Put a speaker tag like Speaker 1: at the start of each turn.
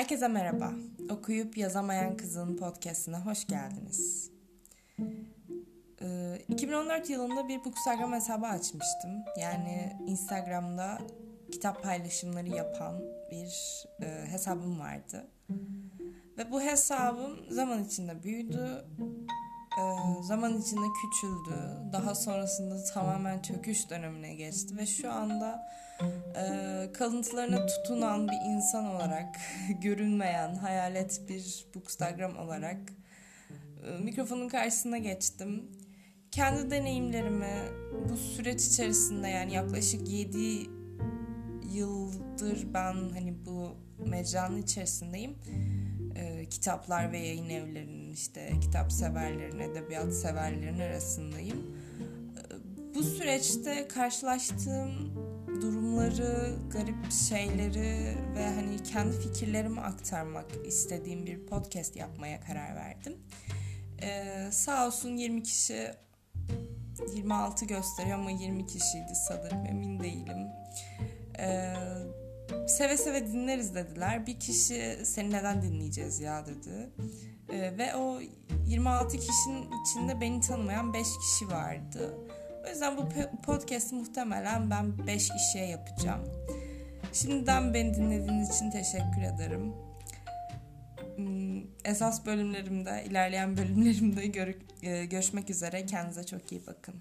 Speaker 1: Herkese merhaba. Okuyup Yazamayan Kızın podcastine hoş geldiniz. Ee, 2014 yılında bir Bookstagram hesabı açmıştım. Yani Instagram'da kitap paylaşımları yapan bir e, hesabım vardı. Ve bu hesabım zaman içinde büyüdü e, zaman içinde küçüldü. Daha sonrasında tamamen çöküş dönemine geçti ve şu anda e, kalıntılarına tutunan bir insan olarak, görünmeyen, hayalet bir bookstagram olarak e, mikrofonun karşısına geçtim. Kendi deneyimlerimi bu süreç içerisinde yani yaklaşık 7 yıldır ben hani bu mecranın içerisindeyim e, kitaplar ve yayın evlerinin işte kitap severlerin, edebiyat severlerin arasındayım. E, bu süreçte karşılaştığım durumları, garip şeyleri ve hani kendi fikirlerimi aktarmak istediğim bir podcast yapmaya karar verdim. Ee, sağ olsun 20 kişi 26 gösteriyor ama 20 kişiydi sanırım emin değilim. Ee, seve seve dinleriz dediler. Bir kişi seni neden dinleyeceğiz ya dedi. Ee, ve o 26 kişinin içinde beni tanımayan 5 kişi vardı. O yüzden bu podcast muhtemelen ben 5 kişiye yapacağım. Şimdiden beni dinlediğiniz için teşekkür ederim. Hmm, esas bölümlerimde, ilerleyen bölümlerimde e, görüşmek üzere. Kendinize çok iyi bakın.